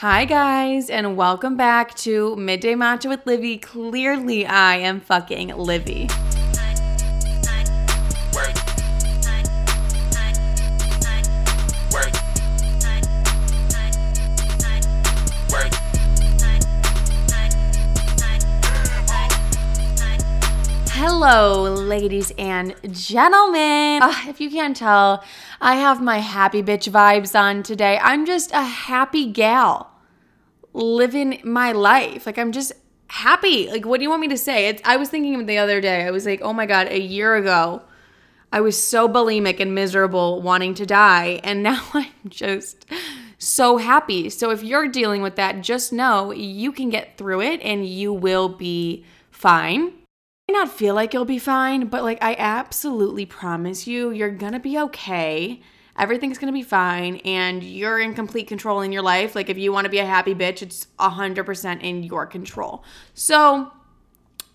Hi, guys, and welcome back to Midday Matcha with Livy. Clearly, I am fucking Livy. Ladies and gentlemen. Uh, if you can't tell, I have my happy bitch vibes on today. I'm just a happy gal living my life. Like, I'm just happy. Like, what do you want me to say? It's, I was thinking the other day, I was like, oh my God, a year ago, I was so bulimic and miserable, wanting to die. And now I'm just so happy. So, if you're dealing with that, just know you can get through it and you will be fine not feel like you'll be fine, but like I absolutely promise you, you're gonna be okay. Everything's gonna be fine, and you're in complete control in your life. Like, if you wanna be a happy bitch, it's 100% in your control. So,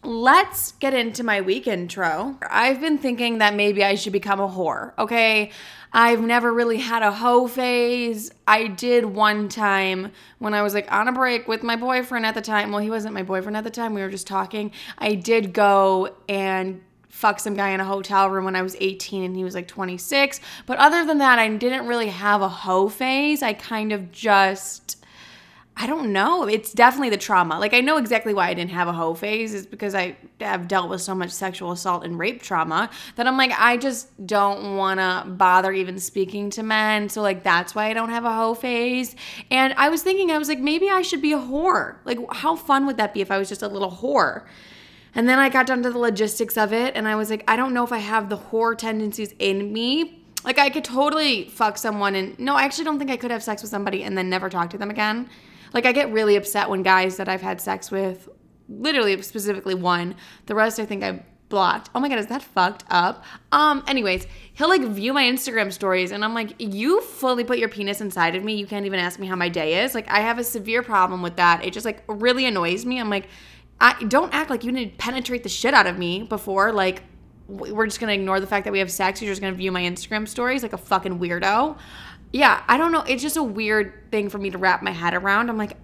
let's get into my week intro. I've been thinking that maybe I should become a whore, okay? I've never really had a hoe phase. I did one time when I was like on a break with my boyfriend at the time. Well, he wasn't my boyfriend at the time, we were just talking. I did go and fuck some guy in a hotel room when I was 18 and he was like 26. But other than that, I didn't really have a hoe phase. I kind of just I don't know. It's definitely the trauma. Like I know exactly why I didn't have a hoe phase is because I have dealt with so much sexual assault and rape trauma that I'm like I just don't want to bother even speaking to men. So like that's why I don't have a hoe phase. And I was thinking I was like maybe I should be a whore. Like how fun would that be if I was just a little whore? And then I got down to the logistics of it and I was like I don't know if I have the whore tendencies in me. Like I could totally fuck someone and no, I actually don't think I could have sex with somebody and then never talk to them again. Like I get really upset when guys that I've had sex with, literally specifically one, the rest I think I blocked. Oh my god, is that fucked up? Um, anyways, he'll like view my Instagram stories and I'm like, you fully put your penis inside of me. You can't even ask me how my day is. Like I have a severe problem with that. It just like really annoys me. I'm like, I don't act like you need to penetrate the shit out of me before like we're just gonna ignore the fact that we have sex. You're just gonna view my Instagram stories like a fucking weirdo yeah, I don't know. It's just a weird thing for me to wrap my head around. I'm like,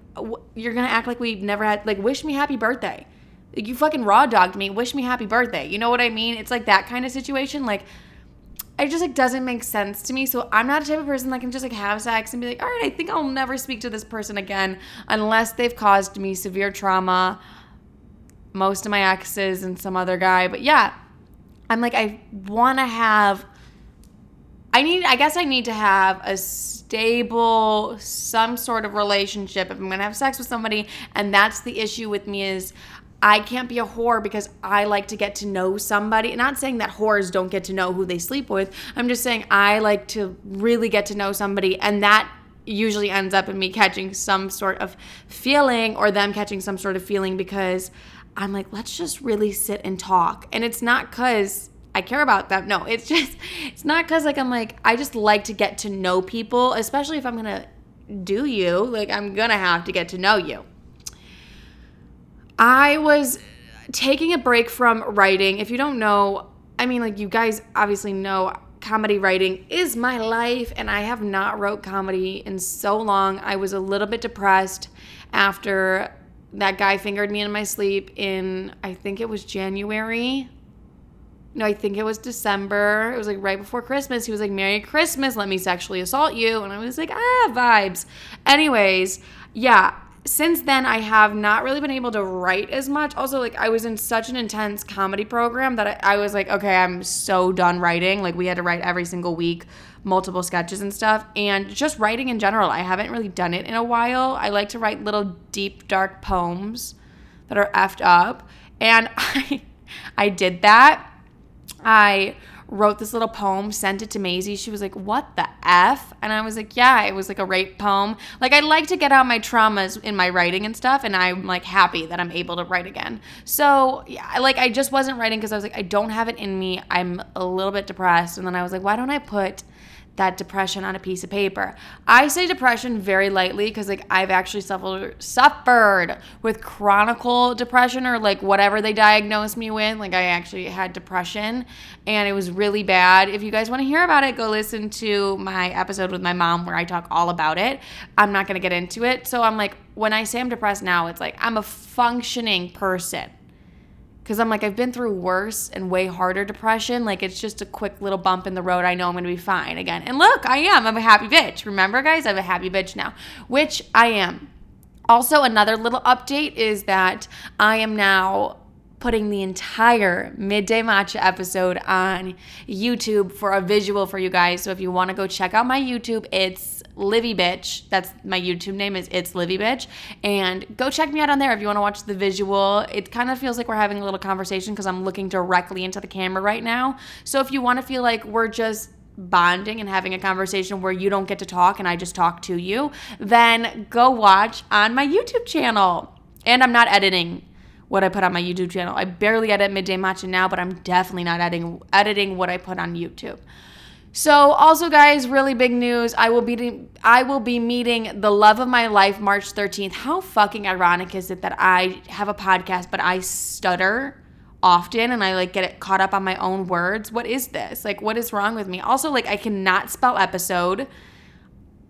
you're gonna act like we've never had like wish me happy birthday. You fucking raw dogged me. Wish me happy birthday. You know what I mean? It's like that kind of situation. Like it just like doesn't make sense to me. So I'm not a type of person that can just like have sex and be like, all right, I think I'll never speak to this person again unless they've caused me severe trauma. Most of my exes and some other guy, but yeah, I'm like I want to have I need I guess I need to have a stable some sort of relationship if I'm to have sex with somebody and that's the issue with me is I can't be a whore because I like to get to know somebody. Not saying that whores don't get to know who they sleep with. I'm just saying I like to really get to know somebody and that usually ends up in me catching some sort of feeling or them catching some sort of feeling because I'm like, let's just really sit and talk. And it's not cuz I care about them. No, it's just it's not cuz like I'm like I just like to get to know people, especially if I'm going to do you, like I'm going to have to get to know you. I was taking a break from writing. If you don't know, I mean like you guys obviously know comedy writing is my life and I have not wrote comedy in so long. I was a little bit depressed after that guy fingered me in my sleep in I think it was January no, I think it was December. It was like right before Christmas. He was like, Merry Christmas, let me sexually assault you. And I was like, ah, vibes. Anyways, yeah, since then I have not really been able to write as much. Also, like I was in such an intense comedy program that I, I, was like, okay, I'm so done writing. Like we had to write every single week, multiple sketches and stuff. And just writing in general, I haven't really done it in a while. I like to write little deep, dark poems that are effed up. And I I did that I wrote this little poem, sent it to Maisie. She was like, What the F? And I was like, Yeah, it was like a rape poem. Like, I like to get out my traumas in my writing and stuff, and I'm like happy that I'm able to write again. So, yeah, like, I just wasn't writing because I was like, I don't have it in me. I'm a little bit depressed. And then I was like, Why don't I put that depression on a piece of paper. I say depression very lightly because like I've actually suffered suffered with chronic depression or like whatever they diagnosed me with. Like I actually had depression and it was really bad. If you guys want to hear about it, go listen to my episode with my mom where I talk all about it. I'm not going to get into it. So I'm like when I say I'm depressed now, it's like I'm a functioning person because I'm like, I've been through worse and way harder depression. Like, it's just a quick little bump in the road. I know I'm going to be fine again. And look, I am. I'm a happy bitch. Remember, guys? I'm a happy bitch now, which I am. Also, another little update is that I am now putting the entire midday matcha episode on YouTube for a visual for you guys. So if you want to go check out my YouTube, it's Livy Bitch. That's my YouTube name is It's Livy Bitch. And go check me out on there if you want to watch the visual. It kind of feels like we're having a little conversation because I'm looking directly into the camera right now. So if you want to feel like we're just bonding and having a conversation where you don't get to talk and I just talk to you, then go watch on my YouTube channel. And I'm not editing what I put on my YouTube channel. I barely edit Midday Matcha now, but I'm definitely not editing editing what I put on YouTube. So also guys, really big news. I will be I will be meeting the love of my life March 13th. How fucking ironic is it that I have a podcast but I stutter often and I like get it caught up on my own words? What is this? Like what is wrong with me? Also like I cannot spell episode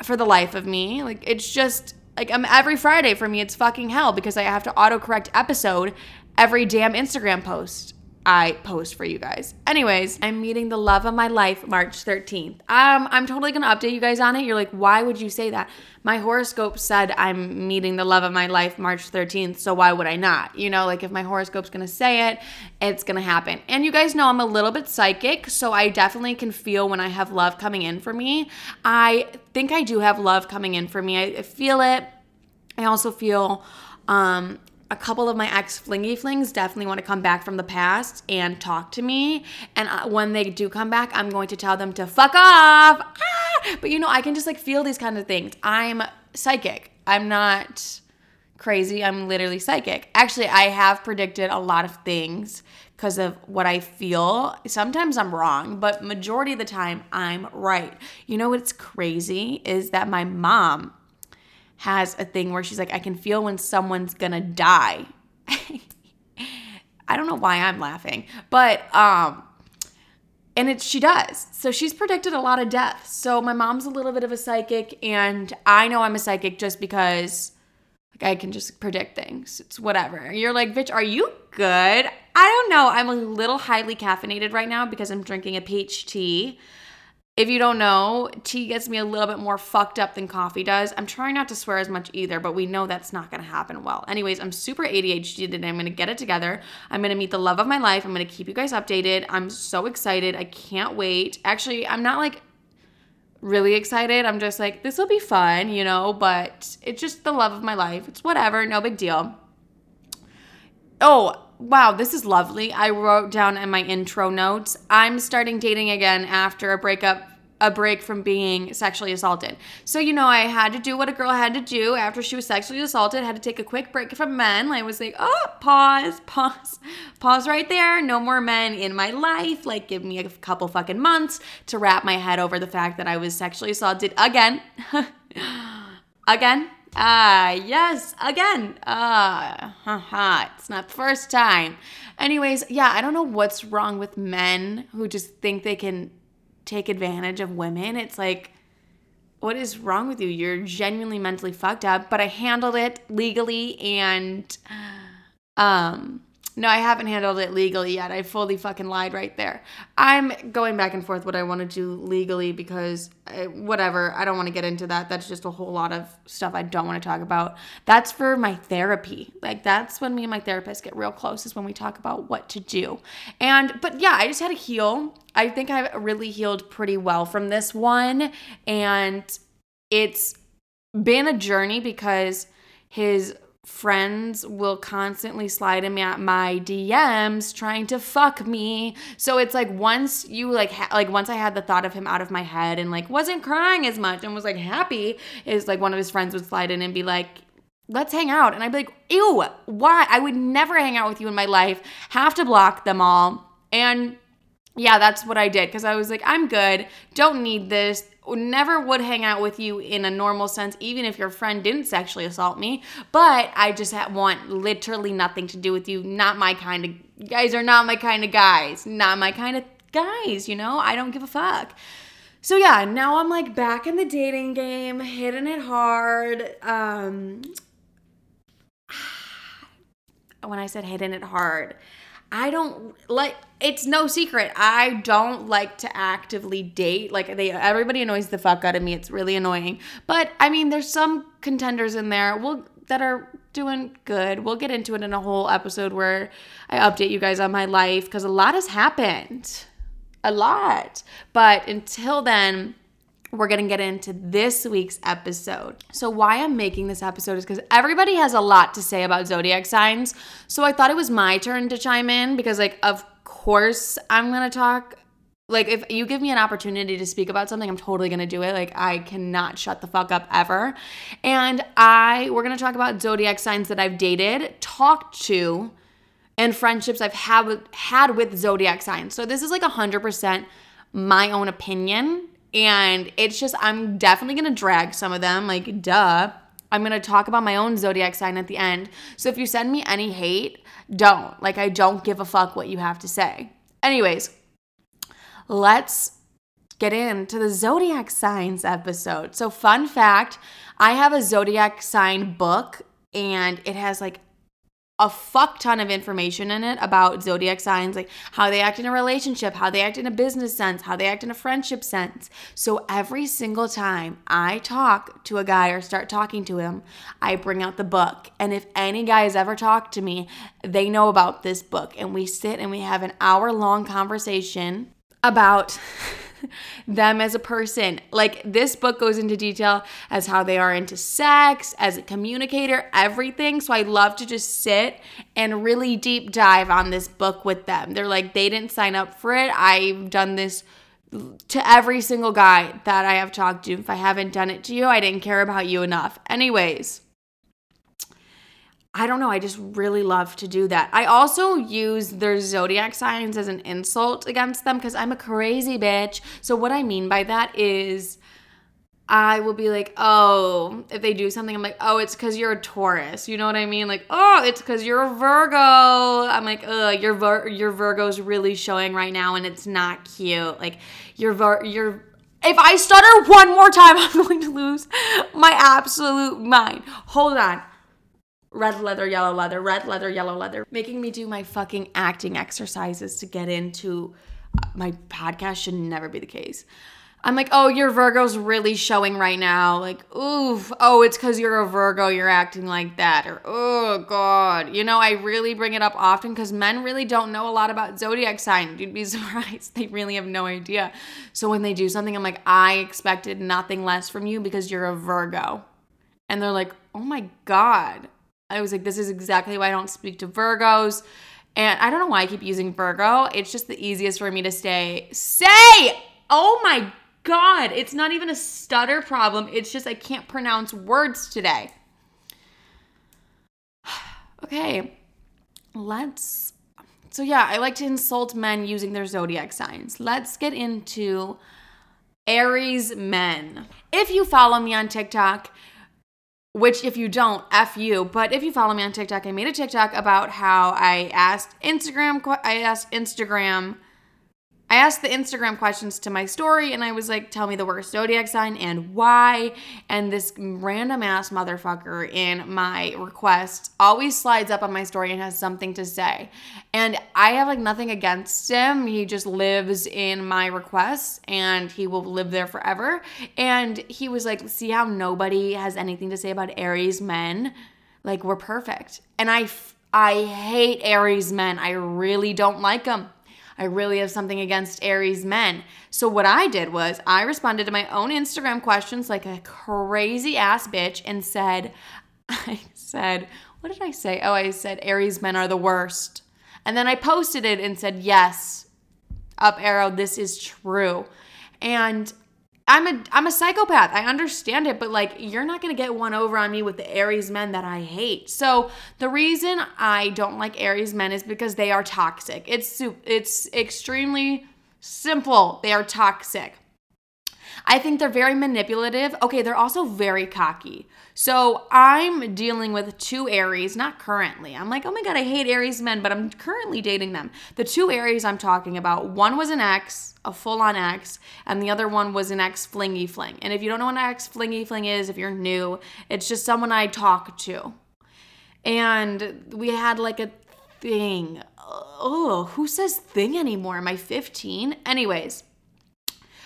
for the life of me. Like it's just like I'm every Friday for me it's fucking hell because I have to autocorrect episode every damn Instagram post. I post for you guys. Anyways, I'm meeting the love of my life March 13th. Um, I'm totally gonna update you guys on it. You're like, why would you say that? My horoscope said I'm meeting the love of my life March 13th, so why would I not? You know, like if my horoscope's gonna say it, it's gonna happen. And you guys know I'm a little bit psychic, so I definitely can feel when I have love coming in for me. I think I do have love coming in for me. I feel it. I also feel um, a couple of my ex flingy flings definitely want to come back from the past and talk to me. And uh, when they do come back, I'm going to tell them to fuck off. Ah! But you know, I can just like feel these kind of things. I'm psychic. I'm not crazy. I'm literally psychic. Actually, I have predicted a lot of things because of what I feel. Sometimes I'm wrong, but majority of the time I'm right. You know what's crazy is that my mom has a thing where she's like, I can feel when someone's gonna die. I don't know why I'm laughing, but um, and it she does. So she's predicted a lot of deaths. So my mom's a little bit of a psychic, and I know I'm a psychic just because like I can just predict things. It's whatever. You're like, bitch, are you good? I don't know. I'm a little highly caffeinated right now because I'm drinking a peach tea. If you don't know, tea gets me a little bit more fucked up than coffee does. I'm trying not to swear as much either, but we know that's not gonna happen well. Anyways, I'm super ADHD today. I'm gonna get it together. I'm gonna meet the love of my life. I'm gonna keep you guys updated. I'm so excited. I can't wait. Actually, I'm not like really excited. I'm just like, this will be fun, you know, but it's just the love of my life. It's whatever, no big deal. Oh, wow, this is lovely. I wrote down in my intro notes I'm starting dating again after a breakup. A break from being sexually assaulted. So, you know, I had to do what a girl had to do after she was sexually assaulted, had to take a quick break from men. I was like, oh, pause, pause, pause right there. No more men in my life. Like, give me a couple fucking months to wrap my head over the fact that I was sexually assaulted again. again Ah, yes, again. Ah, haha, it's not the first time. Anyways, yeah, I don't know what's wrong with men who just think they can take advantage of women. It's like, what is wrong with you? You're genuinely mentally fucked up. But I handled it legally and um no, I haven't handled it legally yet. I fully fucking lied right there. I'm going back and forth what I want to do legally because I, uh, whatever, I don't want to get into that. That's just a whole lot of stuff I don't want to talk about. That's for my therapy. Like that's when me and my therapist get real close is when we talk about what to do. And but yeah, I just had to heal. I think I really healed pretty well from this one and it's been a journey because his friends will constantly slide in me at my DMs trying to fuck me. So it's like once you like ha- like once I had the thought of him out of my head and like wasn't crying as much and was like happy is like one of his friends would slide in and be like let's hang out. And I'd be like ew why? I would never hang out with you in my life. Have to block them all. And yeah, that's what I did because I was like, I'm good, don't need this, never would hang out with you in a normal sense, even if your friend didn't sexually assault me. But I just want literally nothing to do with you. Not my kind of you guys are not my kind of guys, not my kind of guys, you know? I don't give a fuck. So yeah, now I'm like back in the dating game, hitting it hard. Um when I said hitting it hard, I don't like it's no secret. I don't like to actively date. Like they everybody annoys the fuck out of me. It's really annoying. But I mean there's some contenders in there We'll that are doing good. We'll get into it in a whole episode where I update you guys on my life cuz a lot has happened. A lot. But until then, we're going to get into this week's episode. So, why I'm making this episode is because everybody has a lot to say about zodiac signs. So, I thought it was my turn to chime in because, like, of course, I'm going to talk. Like, if you give me an opportunity to speak about something, I'm totally going to do it. Like, I cannot shut the fuck up ever. And I, we're going to talk about zodiac signs that I've dated, talked to, and friendships I've had had with zodiac signs. So, this is like 100% my own opinion and it's just, I'm definitely gonna drag some of them, like, duh. I'm gonna talk about my own zodiac sign at the end. So if you send me any hate, don't. Like, I don't give a fuck what you have to say. Anyways, let's get into the zodiac signs episode. So, fun fact I have a zodiac sign book and it has like a fuck ton of information in it about zodiac signs, like how they act in a relationship, how they act in a business sense, how they act in a friendship sense. So every single time I talk to a guy or start talking to him, I bring out the book. And if any guy has ever talked to me, they know about this book. And we sit and we have an hour long conversation about them as a person. Like this book goes into detail as how they are into sex, as a communicator, everything. So I love to just sit and really deep dive on this book with them. They're like, they didn't sign up for it. I've done this to every single guy that I have talked to. If I haven't done it to you, I didn't care about you enough. Anyways, I don't know. I just really love to do that. I also use their zodiac signs as an insult against them because I'm a crazy bitch. So, what I mean by that is I will be like, oh, if they do something, I'm like, oh, it's because you're a Taurus. You know what I mean? Like, oh, it's because you're a Virgo. I'm like, ugh, your Vir- your Virgo's really showing right now, and it's not cute. Like, your Vir- your if I stutter one more time, I'm going to lose my absolute mind. Hold on red leather, yellow leather, red leather, yellow leather, making me do my fucking acting exercises to get into uh, my podcast should never be the case. I'm like, oh, your Virgo's really showing right now. Like, oof, oh, it's because you're a Virgo, you're acting like that. Or, oh, God. You know, I really bring it up often because men really don't know a lot about zodiac sign. You'd be surprised. They really have no idea. So when they do something, I'm like, I expected nothing less from you because you're a Virgo. And they're like, oh my God. I was like, this is exactly why I don't speak to Virgos. And I don't know why I keep using Virgo. It's just the easiest for me to stay say. Oh my God. It's not even a stutter problem. It's just I can't pronounce words today. okay. Let's. So, yeah, I like to insult men using their zodiac signs. Let's get into Aries men. If you follow me on TikTok, which if you don't f you. But if you follow me on tiktok i made a tiktok about how i asked instagram i asked instagram I asked the Instagram questions to my story and I was like, tell me the worst zodiac sign and why. And this random ass motherfucker in my request always slides up on my story and has something to say. And I have like nothing against him. He just lives in my requests and he will live there forever. And he was like, see how nobody has anything to say about Aries men? Like, we're perfect. And I, I hate Aries men. I really don't like them. I really have something against Aries men. So what I did was I responded to my own Instagram questions like a crazy ass bitch and said, I said, what did I say? Oh, I said Aries men are the worst. And then I posted it and said, yes, up arrow, this is true. And I'm a I'm a psychopath. I understand it, but like you're not going to get one over on me with the Aries men that I hate. So, the reason I don't like Aries men is because they are toxic. It's it's extremely Simple. They are toxic. I think they're very manipulative. Okay, they're also very cocky. So I'm dealing with two Aries, not currently. I'm like, oh my God, I hate Aries men, but I'm currently dating them. The two Aries I'm talking about, one was an ex, a full on ex, and the other one was an ex flingy fling. And if you don't know what an ex flingy fling is, if you're new, it's just someone I talk to. And we had like a thing. Oh, who says thing anymore? Am I 15? Anyways,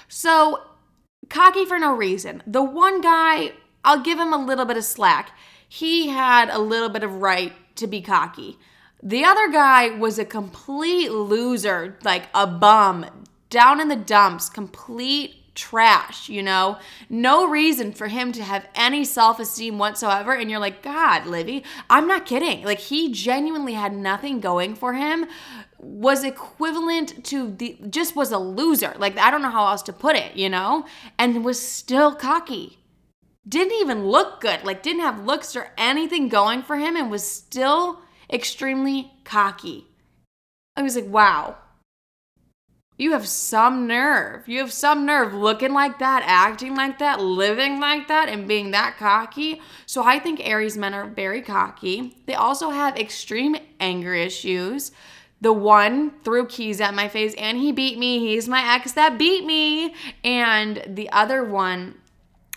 so cocky for no reason. The one guy, I'll give him a little bit of slack. He had a little bit of right to be cocky. The other guy was a complete loser, like a bum, down in the dumps, complete trash, you know? No reason for him to have any self esteem whatsoever. And you're like, God, Livy, I'm not kidding. Like, he genuinely had nothing going for him, was equivalent to the, just was a loser. Like, I don't know how else to put it, you know? And was still cocky. Didn't even look good, like, didn't have looks or anything going for him, and was still extremely cocky. I was like, wow you have some nerve. You have some nerve looking like that, acting like that, living like that, and being that cocky. So I think Aries men are very cocky. They also have extreme anger issues. The one threw keys at my face and he beat me. He's my ex that beat me. And the other one,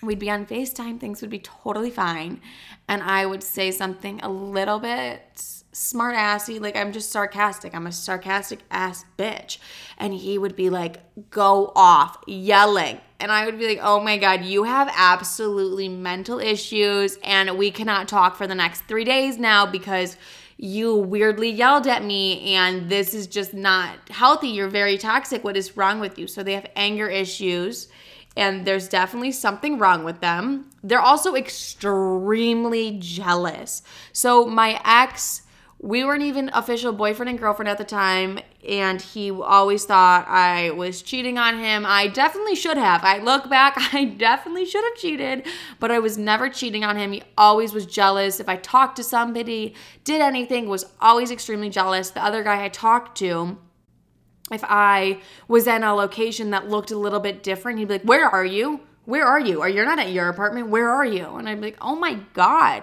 we'd be on FaceTime, things would be totally fine. And I would say something a little bit smart assy. Like I'm just sarcastic. I'm a sarcastic ass bitch. And he would be like, go off, yelling. And I would be like, oh my God, you have absolutely mental issues. And we cannot talk for the next three days now because you weirdly yelled at me and this is just not healthy. You're very toxic. What is wrong with you? So they have anger issues and there's definitely something wrong with them. They're also extremely jealous. So my ex we weren't even official boyfriend and girlfriend at the time and he always thought i was cheating on him. I definitely should have. I look back i definitely should have cheated but i was never cheating on him. He always was jealous. If i talked to somebody did anything was always extremely jealous. The other guy i talked to if i was in a location that looked a little bit different he'd be like where are you? Where are you? Are you not at your apartment. Where are you? And i'd be like oh my god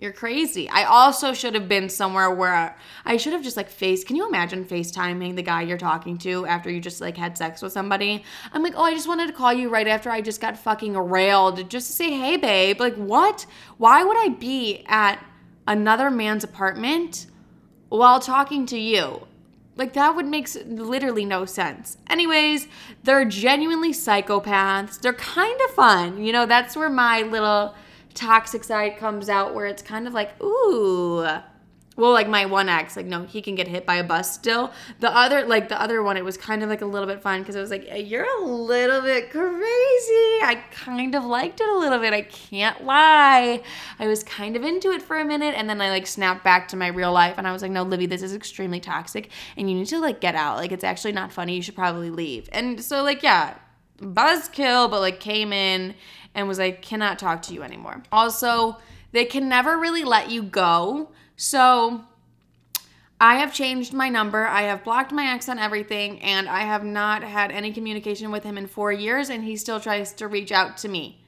you're crazy. I also should have been somewhere where I, should have just like face. Can you imagine FaceTiming the guy you're talking to after you just like had sex with somebody? I'm like, oh, I just wanted to call you right after I just got fucking railed just to say, hey, babe. Like, what? Why would I be at another man's apartment while talking to you? Like, that would make literally no sense. Anyways, they're genuinely psychopaths. They're kind of fun. You know, that's where my little toxic side comes out where it's kind of like, ooh. Well, like my one ex, like no, he can get hit by a bus still. The other, like the other one, it was kind of like a little bit fun because it was like, you're a little bit crazy. I kind of liked it a little bit. I can't lie. I was kind of into it for a minute, and then I like snapped back to my real life, and I was like, no, Livy, this is extremely toxic, and you need to like get out. Like it's actually not funny. You should probably leave. And so like yeah, buzzkill, but like came in and was like, cannot talk to you anymore. Also, they can never really let you go. So I have changed my number. I have blocked my ex on everything, and I have not had any communication with him in four years, and he still tries to reach out to me.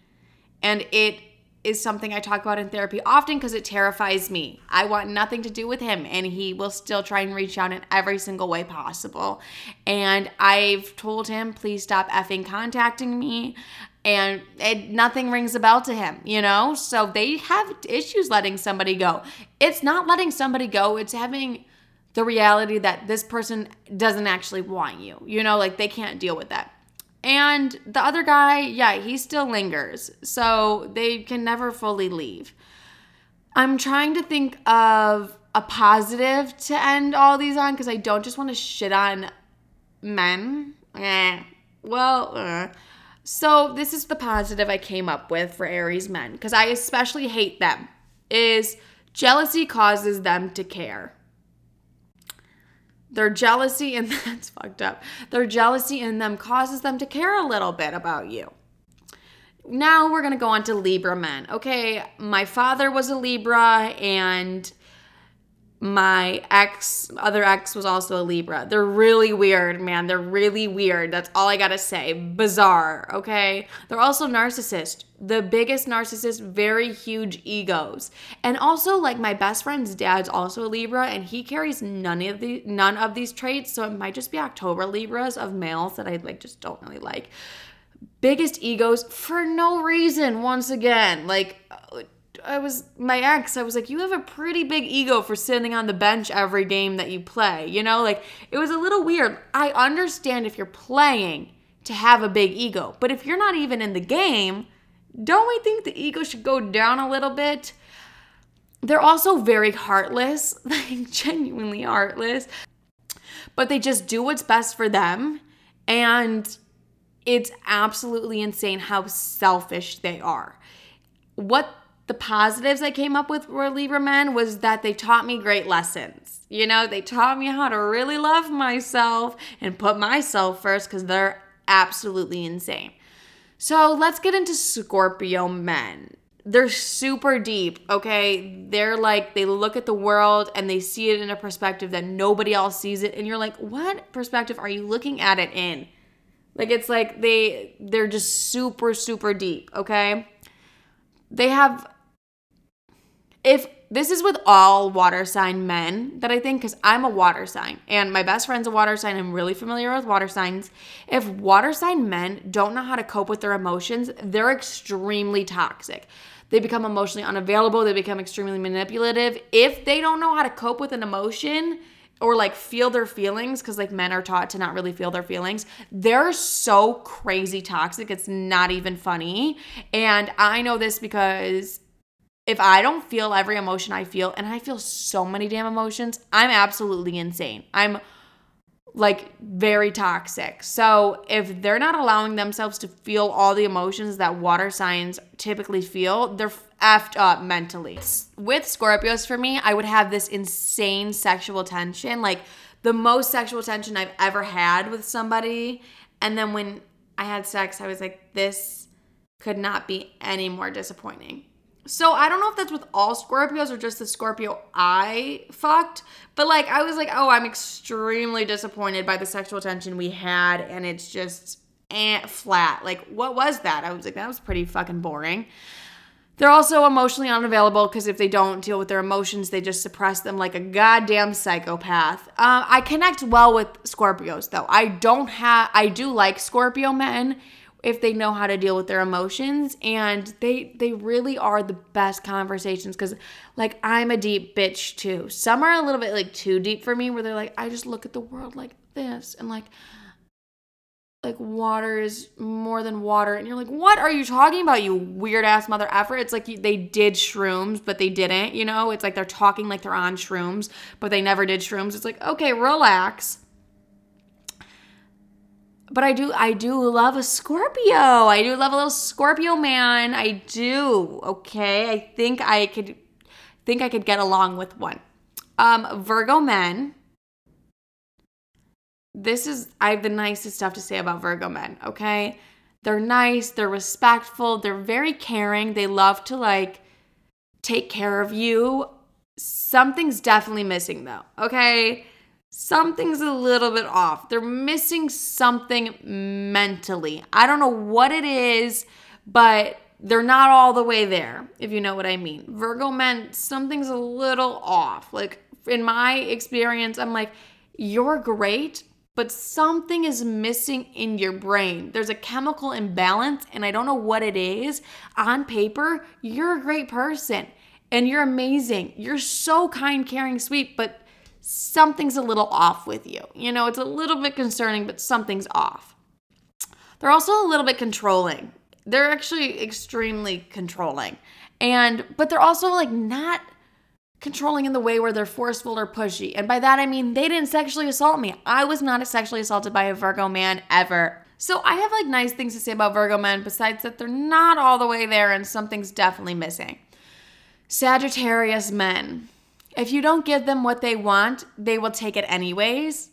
And it is something I talk about in therapy often because it terrifies me. I want nothing to do with him, and he will still try and reach out in every single way possible. And I've told him, please stop effing contacting me. And it, nothing rings a bell to him, you know? So they have issues letting somebody go. It's not letting somebody go, it's having the reality that this person doesn't actually want you, you know? Like they can't deal with that. And the other guy, yeah, he still lingers. So they can never fully leave. I'm trying to think of a positive to end all these on because I don't just want to shit on men. Eh. Well, uh. so this is the positive I came up with for Aries men because I especially hate them is jealousy causes them to care. Their jealousy, and that's fucked up. Their jealousy in them causes them to care a little bit about you. Now we're going to go on to Libra men. Okay, my father was a Libra, and my ex other ex was also a libra. They're really weird man. They're really weird. That's all i gotta say. Bizarre okay? They're also narcissists. The biggest narcissist very huge egos. And also like my best friend's dad's also a libra and he carries none of the none of these traits so it might just be october libras of males that i like just don't really like. Biggest egos for no reason once again. Like uh, I was my ex, I was like, you have a pretty big ego for sitting on the bench every game that you play. You know, like it was a little weird. I understand if you're playing to have a big ego, but if you're not even in the game, don't we think the ego should go down a little bit? They're also very heartless, like genuinely heartless, but they just do what's best for them. And it's absolutely insane how selfish they are. What the positives I came up with for Libra men was that they taught me great lessons. You know, they taught me how to really love myself and put myself first because they're absolutely insane. So let's get into Scorpio men. They're super deep, okay? They're like, they look at the world and they see it in a perspective that nobody else sees it. And you're like, what perspective are you looking at it in? Like it's like they they're just super super deep, okay? They have if this is with all water sign men that I think, because I'm a water sign and my best friend's a water sign. I'm really familiar with water signs. If water sign men don't know how to cope with their emotions, they're extremely toxic. They become emotionally unavailable, they become extremely manipulative. If they don't know how to cope with an emotion, or like feel their feelings because like men are taught to not really feel their feelings they're so crazy toxic it's not even funny and i know this because if I don't feel every emotion I feel, and I feel so many damn emotions, I'm absolutely insane. I'm like very toxic. So if they're not allowing themselves to feel all the emotions that water signs typically feel, they're effed up mentally. With Scorpios, for me, I would have this insane sexual tension, like the most sexual tension I've ever had with somebody. And then when I had sex, I was like, this could not be any more disappointing. So I don't know if that's with all Scorpios or just the Scorpio I fucked, but like I was like, oh, I'm extremely disappointed by the sexual tension we had, and it's just eh, flat. Like, what was that? I was like, that was pretty fucking boring. They're also emotionally unavailable because if they don't deal with their emotions, they just suppress them like a goddamn psychopath. Uh, I connect well with Scorpios though. I don't have, I do like Scorpio men if they know how to deal with their emotions and they they really are the best conversations cuz like I'm a deep bitch too. Some are a little bit like too deep for me where they're like I just look at the world like this and like like water is more than water and you're like what are you talking about you weird ass mother effer? It's like they did shrooms but they didn't you know? It's like they're talking like they're on shrooms but they never did shrooms. It's like okay relax but I do I do love a Scorpio. I do love a little Scorpio man. I do. Okay. I think I could think I could get along with one. Um Virgo men. This is I have the nicest stuff to say about Virgo men, okay? They're nice, they're respectful, they're very caring. They love to like take care of you. Something's definitely missing though. Okay? Something's a little bit off. They're missing something mentally. I don't know what it is, but they're not all the way there, if you know what I mean. Virgo men, something's a little off. Like in my experience, I'm like, you're great, but something is missing in your brain. There's a chemical imbalance, and I don't know what it is. On paper, you're a great person and you're amazing. You're so kind, caring, sweet, but something's a little off with you. You know, it's a little bit concerning, but something's off. They're also a little bit controlling. They're actually extremely controlling. And, but they're also like not controlling in the way where they're forceful or pushy. And by that, I mean they didn't sexually assault me. I was not sexually assaulted by a Virgo man ever. So I have like nice things to say about Virgo men, besides that they're not all the way there and something's definitely missing. Sagittarius men. If you don't give them what they want, they will take it anyways.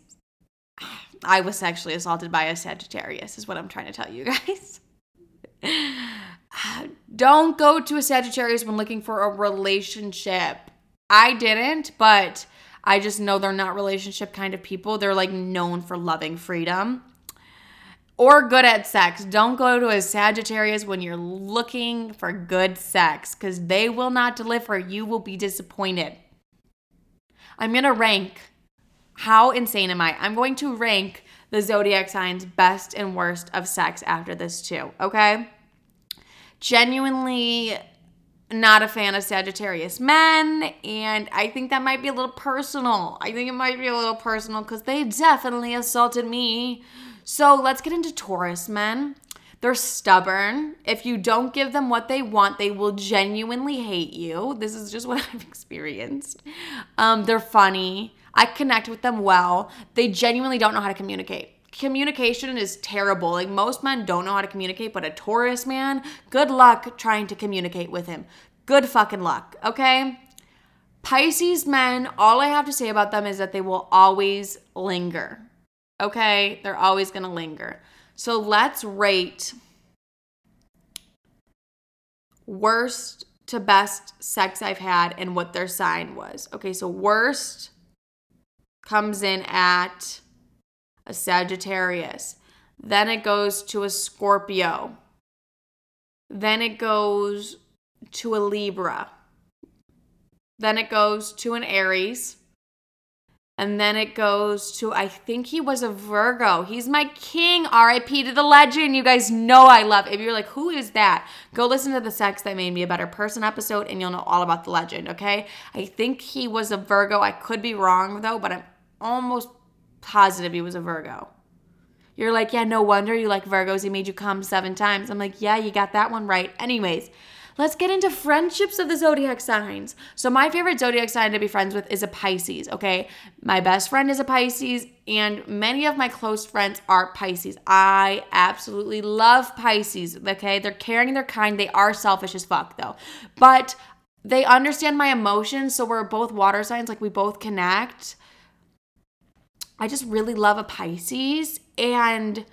I was sexually assaulted by a Sagittarius, is what I'm trying to tell you guys. don't go to a Sagittarius when looking for a relationship. I didn't, but I just know they're not relationship kind of people. They're like known for loving freedom or good at sex. Don't go to a Sagittarius when you're looking for good sex because they will not deliver. You will be disappointed. I'm going to rank. How insane am I? I'm going to rank the zodiac signs best and worst of sex after this, too. Okay? Genuinely not a fan of Sagittarius men, and I think that might be a little personal. I think it might be a little personal because they definitely assaulted me. So let's get into Taurus men. They're stubborn. If you don't give them what they want, they will genuinely hate you. This is just what I've experienced. Um, they're funny. I connect with them well. They genuinely don't know how to communicate communication is terrible. Like most men don't know how to communicate, but a Taurus man, good luck trying to communicate with him. Good fucking luck, okay? Pisces men, all I have to say about them is that they will always linger. Okay? They're always going to linger. So let's rate worst to best sex I've had and what their sign was. Okay, so worst comes in at a Sagittarius. Then it goes to a Scorpio. Then it goes to a Libra. Then it goes to an Aries. And then it goes to, I think he was a Virgo. He's my king. RIP to the legend. You guys know I love. If you're like, who is that? Go listen to the Sex That Made Me a Better Person episode and you'll know all about the legend, okay? I think he was a Virgo. I could be wrong though, but I'm almost positive he was a Virgo. You're like, yeah, no wonder you like Virgos. He made you come seven times. I'm like, yeah, you got that one right. Anyways, let's get into friendships of the zodiac signs. So, my favorite zodiac sign to be friends with is a Pisces, okay? My best friend is a Pisces, and many of my close friends are Pisces. I absolutely love Pisces, okay? They're caring, they're kind, they are selfish as fuck, though. But they understand my emotions, so we're both water signs, like we both connect. I just really love a Pisces and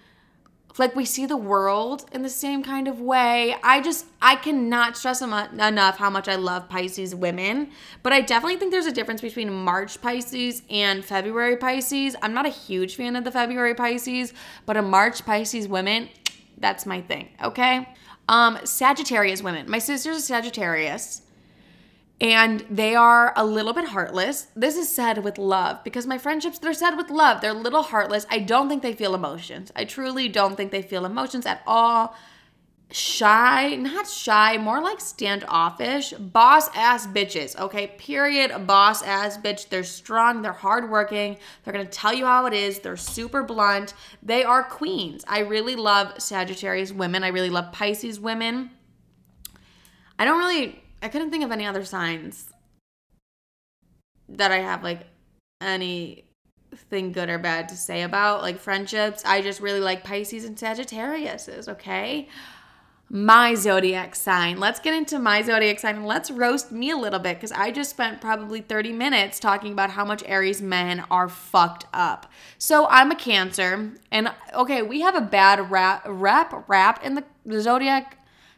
like we see the world in the same kind of way. I just I cannot stress enough how much I love Pisces women, but I definitely think there's a difference between March Pisces and February Pisces. I'm not a huge fan of the February Pisces, but a March Pisces women, that's my thing, okay? Um Sagittarius women. My sister's a Sagittarius and they are a little bit heartless. This is said with love because my friendships, they're said with love. They're a little heartless. I don't think they feel emotions. I truly don't think they feel emotions at all. Shy, not shy, more like standoffish. Boss ass bitches, okay? Period. Boss ass bitch. They're strong, they're hardworking, they're gonna tell you how it is, they're super blunt. They are queens. I really love Sagittarius women, I really love Pisces women. I don't really I couldn't think of any other signs that I have like anything good or bad to say about like friendships. I just really like Pisces and Sagittariuses, okay? My zodiac sign. Let's get into my zodiac sign and let's roast me a little bit because I just spent probably 30 minutes talking about how much Aries men are fucked up. So I'm a Cancer, and okay, we have a bad rap rap rap in the zodiac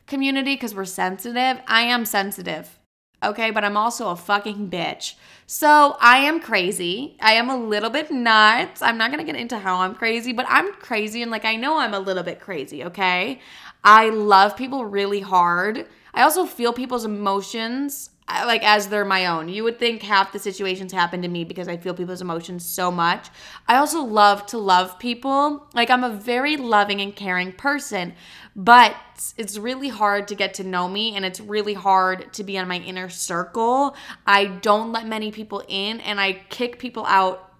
community because we're sensitive. I am sensitive. Okay, but I'm also a fucking bitch. So I am crazy. I am a little bit nuts. I'm not gonna get into how I'm crazy, but I'm crazy and like I know I'm a little bit crazy, okay? I love people really hard. I also feel people's emotions uh, like as they're my own. You would think half the situations happen to me because I feel people's emotions so much. I also love to love people. Like I'm a very loving and caring person, but it's really hard to get to know me and it's really hard to be on my inner circle. I don't let many people in and I kick people out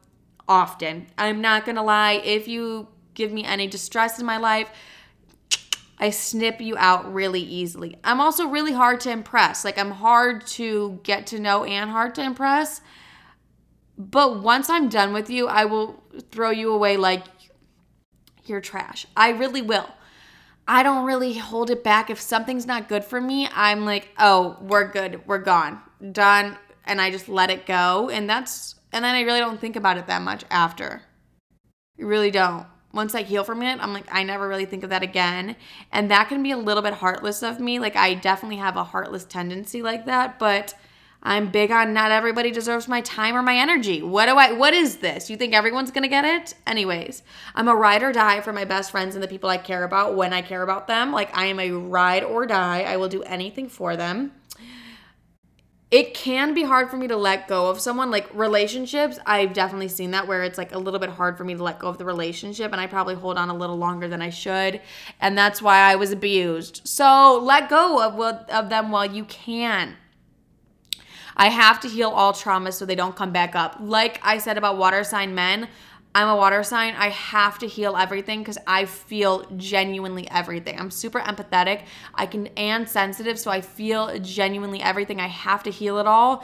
often. I'm not to lie, if you give me any distress in my life, I snip you out really easily. I'm also really hard to impress. Like, I'm hard to get to know and hard to impress. But once I'm done with you, I will throw you away like you're trash. I really will. I don't really hold it back. If something's not good for me, I'm like, oh, we're good. We're gone. Done. And I just let it go. And that's, and then I really don't think about it that much after. I really don't once I heal from it, I'm like, I never really think of that again. And that can be a little bit heartless of me. Like, I definitely have a heartless tendency like that, but I'm big on not everybody deserves my time or my energy. What do I what is this? You think everyone's going to get it? Anyways, I'm a ride or die for my best friends and the people I care about when I care about them. Like I am a ride or die. I will do anything for them. It can be hard for me to let go of someone like relationships. I've definitely seen that where it's like a little bit hard for me to let go of the relationship and I probably hold on a little longer than I should. And that's why I was abused. So let go of of them while you can. I have to heal all traumas so they don't come back up. Like I said about water sign men, I'm a water sign. I have to heal everything because I feel genuinely everything. I'm super empathetic. I can and sensitive, so I feel genuinely everything. I have to heal it all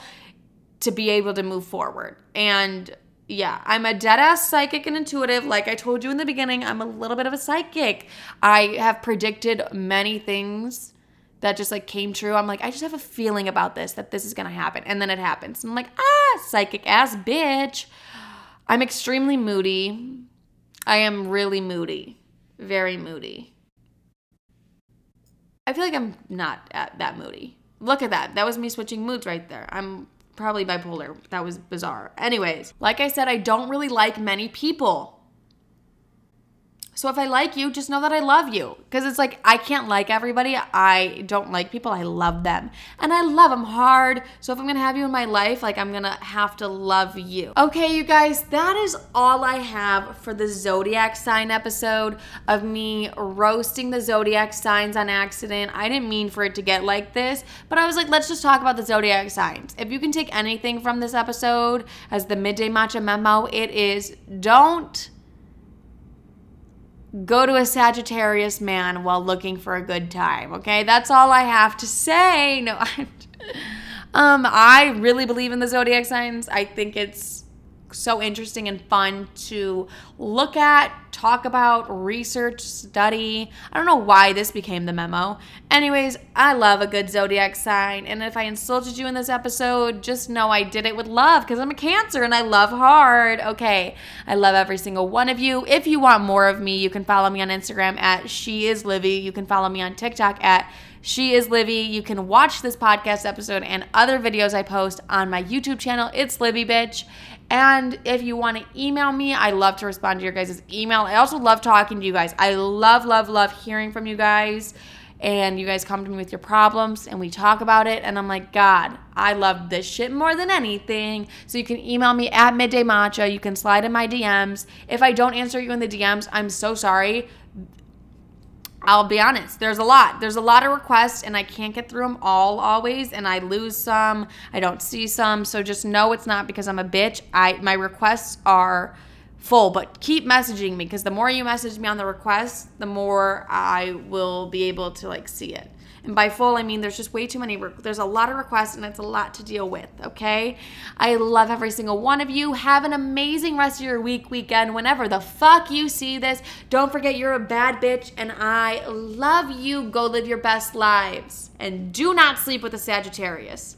to be able to move forward. And yeah, I'm a dead ass psychic and intuitive. Like I told you in the beginning, I'm a little bit of a psychic. I have predicted many things that just like came true. I'm like, I just have a feeling about this that this is gonna happen. And then it happens. And I'm like, ah, psychic ass bitch. I'm extremely moody. I am really moody. Very moody. I feel like I'm not that moody. Look at that. That was me switching moods right there. I'm probably bipolar. That was bizarre. Anyways, like I said, I don't really like many people. So if I like you, just know that I love you. Because it's like, I can't like everybody. I don't like people. I love them. And I love them hard. So if I'm going to have you in my life, like, I'm going to have to love you. Okay, you guys, that is all I have for the zodiac sign episode of me roasting the zodiac signs on accident. I didn't mean for it to get like this, but I was like, let's just talk about the zodiac signs. If you can take anything from this episode as the midday matcha memo, it is don't go to a Sagittarius man while looking for a good time. Okay, that's all I have to say. No, um, I really believe in the zodiac signs. I think it's so interesting and fun to look at, talk about, research, study. I don't know why this became the memo. Anyways, I love a good zodiac sign. And if I insulted you in this episode, just know I did it with love because I'm a Cancer and I love hard. Okay. I love every single one of you. If you want more of me, you can follow me on Instagram at She Is Livy. You can follow me on TikTok at she is Livy. You can watch this podcast episode and other videos I post on my YouTube channel. It's Livy Bitch. And if you want to email me, I love to respond to your guys' email. I also love talking to you guys. I love, love, love hearing from you guys. And you guys come to me with your problems and we talk about it. And I'm like, God, I love this shit more than anything. So you can email me at midday matcha. You can slide in my DMs. If I don't answer you in the DMs, I'm so sorry. I'll be honest, there's a lot. There's a lot of requests, and I can't get through them all always, and I lose some. I don't see some. So just know it's not because I'm a bitch. I my requests are full, but keep messaging me because the more you message me on the request, the more I will be able to like see it. And by full, I mean there's just way too many, re- there's a lot of requests and it's a lot to deal with, okay? I love every single one of you. Have an amazing rest of your week, weekend, whenever the fuck you see this. Don't forget you're a bad bitch and I love you. Go live your best lives. And do not sleep with a Sagittarius.